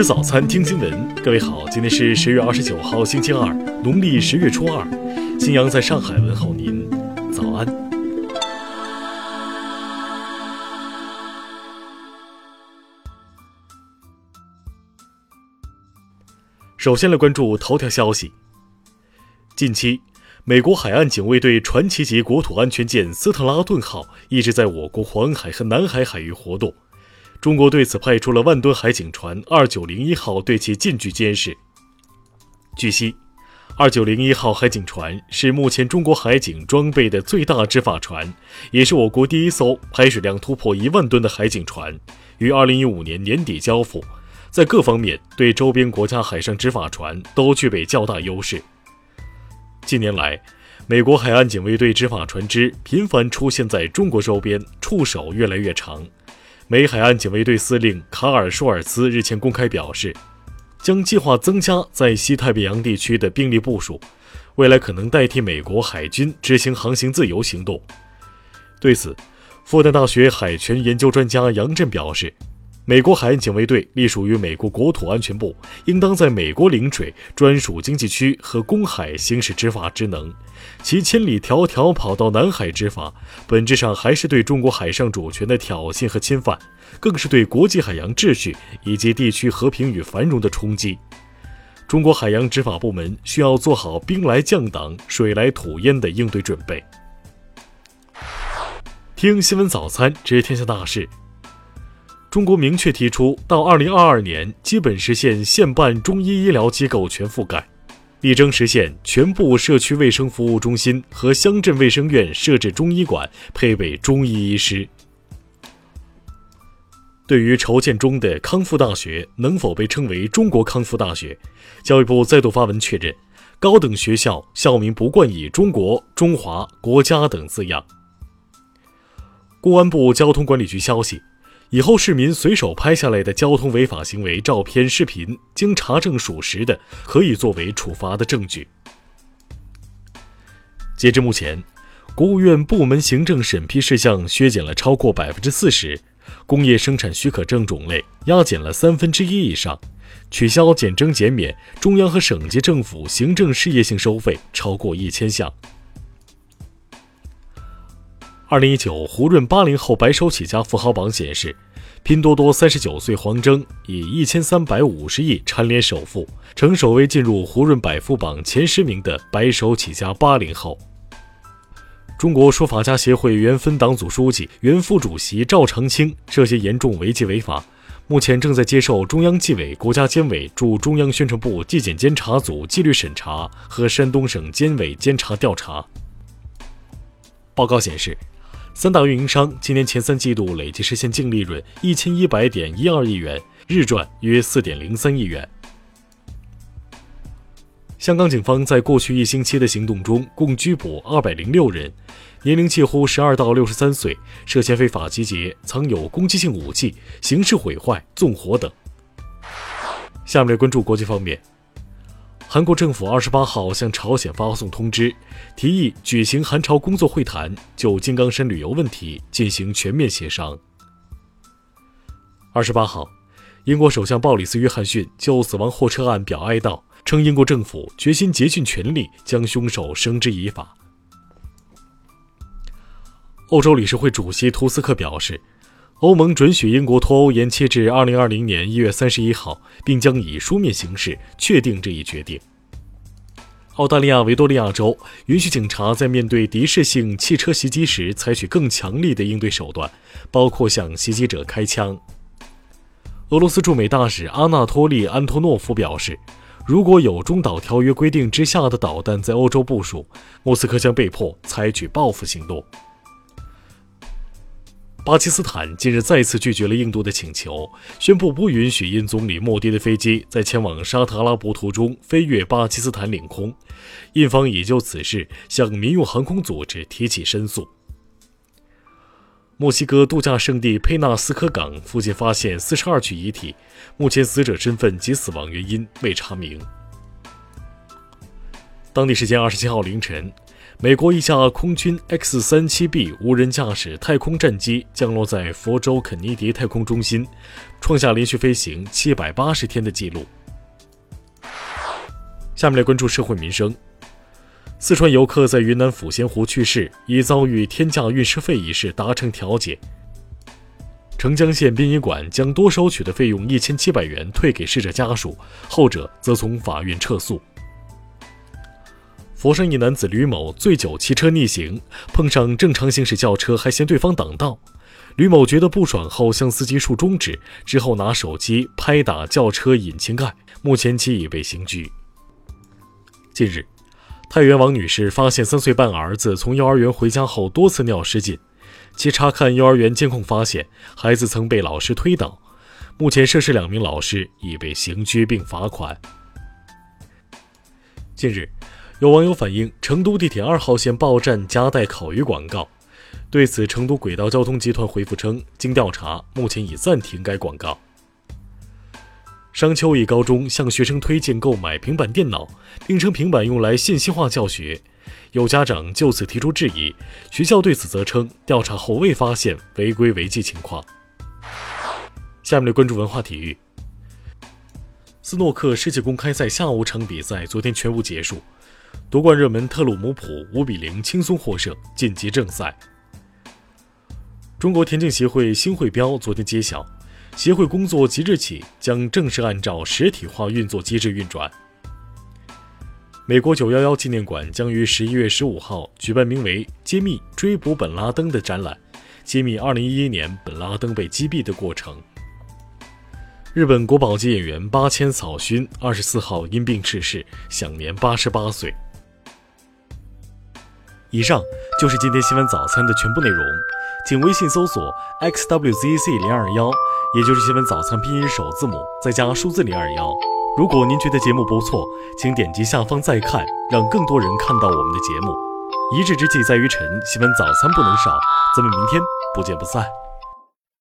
吃早餐，听新闻。各位好，今天是十月二十九号，星期二，农历十月初二。新阳在上海问候您，早安。首先来关注头条消息。近期，美国海岸警卫队传奇级国土安全舰“斯特拉顿号”一直在我国黄海和南海海域活动。中国对此派出了万吨海警船“二九零一号”对其近距监视。据悉，“二九零一号”海警船是目前中国海警装备的最大执法船，也是我国第一艘排水量突破一万吨的海警船，于二零一五年年底交付，在各方面对周边国家海上执法船都具备较大优势。近年来，美国海岸警卫队执法船只频繁出现在中国周边，触手越来越长。美海岸警卫队司令卡尔·舒尔茨日前公开表示，将计划增加在西太平洋地区的兵力部署，未来可能代替美国海军执行航行自由行动。对此，复旦大学海权研究专家杨震表示。美国海岸警卫队隶属于美国国土安全部，应当在美国领水、专属经济区和公海行使执法职能。其千里迢迢跑到南海执法，本质上还是对中国海上主权的挑衅和侵犯，更是对国际海洋秩序以及地区和平与繁荣的冲击。中国海洋执法部门需要做好兵来将挡、水来土掩的应对准备。听新闻早餐，知天下大事。中国明确提出，到二零二二年基本实现县办中医医疗机构全覆盖，力争实现全部社区卫生服务中心和乡镇卫生院设置中医馆，配备中医医师。对于筹建中的康复大学能否被称为中国康复大学，教育部再度发文确认，高等学校校名不冠以中国、中华、国家等字样。公安部交通管理局消息。以后市民随手拍下来的交通违法行为照片、视频，经查证属实的，可以作为处罚的证据。截至目前，国务院部门行政审批事项削减了超过百分之四十，工业生产许可证种类压减了三分之一以上，取消减征减免中央和省级政府行政事业性收费超过一千项。二零一九胡润八零后白手起家富豪榜显示，拼多多三十九岁黄峥以一千三百五十亿蝉联首富，成首位进入胡润百富榜前十名的白手起家八零后。中国书法家协会原分党组书记、原副主席赵长青涉嫌严重违纪违法，目前正在接受中央纪委国家监委驻中央宣传部纪检监察组纪律审查和山东省监委监察调查。报告显示。三大运营商今年前三季度累计实现净利润一千一百点一二亿元，日赚约四点零三亿元。香港警方在过去一星期的行动中，共拘捕二百零六人，年龄介乎十二到六十三岁，涉嫌非法集结、藏有攻击性武器、刑事毁坏、纵火等。下面来关注国际方面。韩国政府二十八号向朝鲜发送通知，提议举行韩朝工作会谈，就金刚山旅游问题进行全面协商。二十八号，英国首相鲍里斯·约翰逊就死亡货车案表哀悼，称英国政府决心竭尽全力将凶手绳之以法。欧洲理事会主席图斯克表示。欧盟准许英国脱欧延期至二零二零年一月三十一号，并将以书面形式确定这一决定。澳大利亚维多利亚州允许警察在面对敌视性汽车袭击时采取更强力的应对手段，包括向袭击者开枪。俄罗斯驻美大使阿纳托利·安托诺夫表示，如果有中导条约规定之下的导弹在欧洲部署，莫斯科将被迫采取报复行动。巴基斯坦近日再次拒绝了印度的请求，宣布不允许印总理莫迪的飞机在前往沙特阿拉伯途中飞越巴基斯坦领空。印方已就此事向民用航空组织提起申诉。墨西哥度假胜地佩纳斯科港附近发现四十二具遗体，目前死者身份及死亡原因未查明。当地时间二十七号凌晨。美国一架空军 X-37B 无人驾驶太空战机降落在佛州肯尼迪太空中心，创下连续飞行七百八十天的纪录。下面来关注社会民生。四川游客在云南抚仙湖去世，已遭遇天价运尸费一事达成调解。澄江县殡仪馆将多收取的费用一千七百元退给逝者家属，后者则从法院撤诉。佛山一男子吕某醉酒骑车逆行，碰上正常行驶轿车，还嫌对方挡道。吕某觉得不爽后向司机竖中指，之后拿手机拍打轿车引擎盖。目前其已被刑拘。近日。太原王女士发现三岁半儿子从幼儿园回家后多次尿失禁，其查看幼儿园监控发现，孩子曾被老师推倒。目前涉事两名老师已被刑拘并罚款。近日，有网友反映成都地铁二号线报站夹带烤鱼广告，对此，成都轨道交通集团回复称，经调查，目前已暂停该广告。商丘一高中向学生推荐购买平板电脑，并称平板用来信息化教学，有家长就此提出质疑。学校对此则称，调查后未发现违规违纪情况。下面来关注文化体育。斯诺克世界公开赛下午场比赛昨天全部结束，夺冠热门特鲁姆普五比零轻松获胜，晋级正赛。中国田径协会新会标昨天揭晓。协会工作即日起将正式按照实体化运作机制运转。美国九幺幺纪念馆将于十一月十五号举办名为“揭秘追捕本拉登”的展览，揭秘二零一一年本拉登被击毙的过程。日本国宝级演员八千草薰二十四号因病逝世，享年八十八岁。以上就是今天新闻早餐的全部内容，请微信搜索 xwzc 零二幺。也就是新闻早餐拼音首字母再加数字零二幺。如果您觉得节目不错，请点击下方再看，让更多人看到我们的节目。一日之计在于晨，新闻早餐不能少。咱们明天不见不散。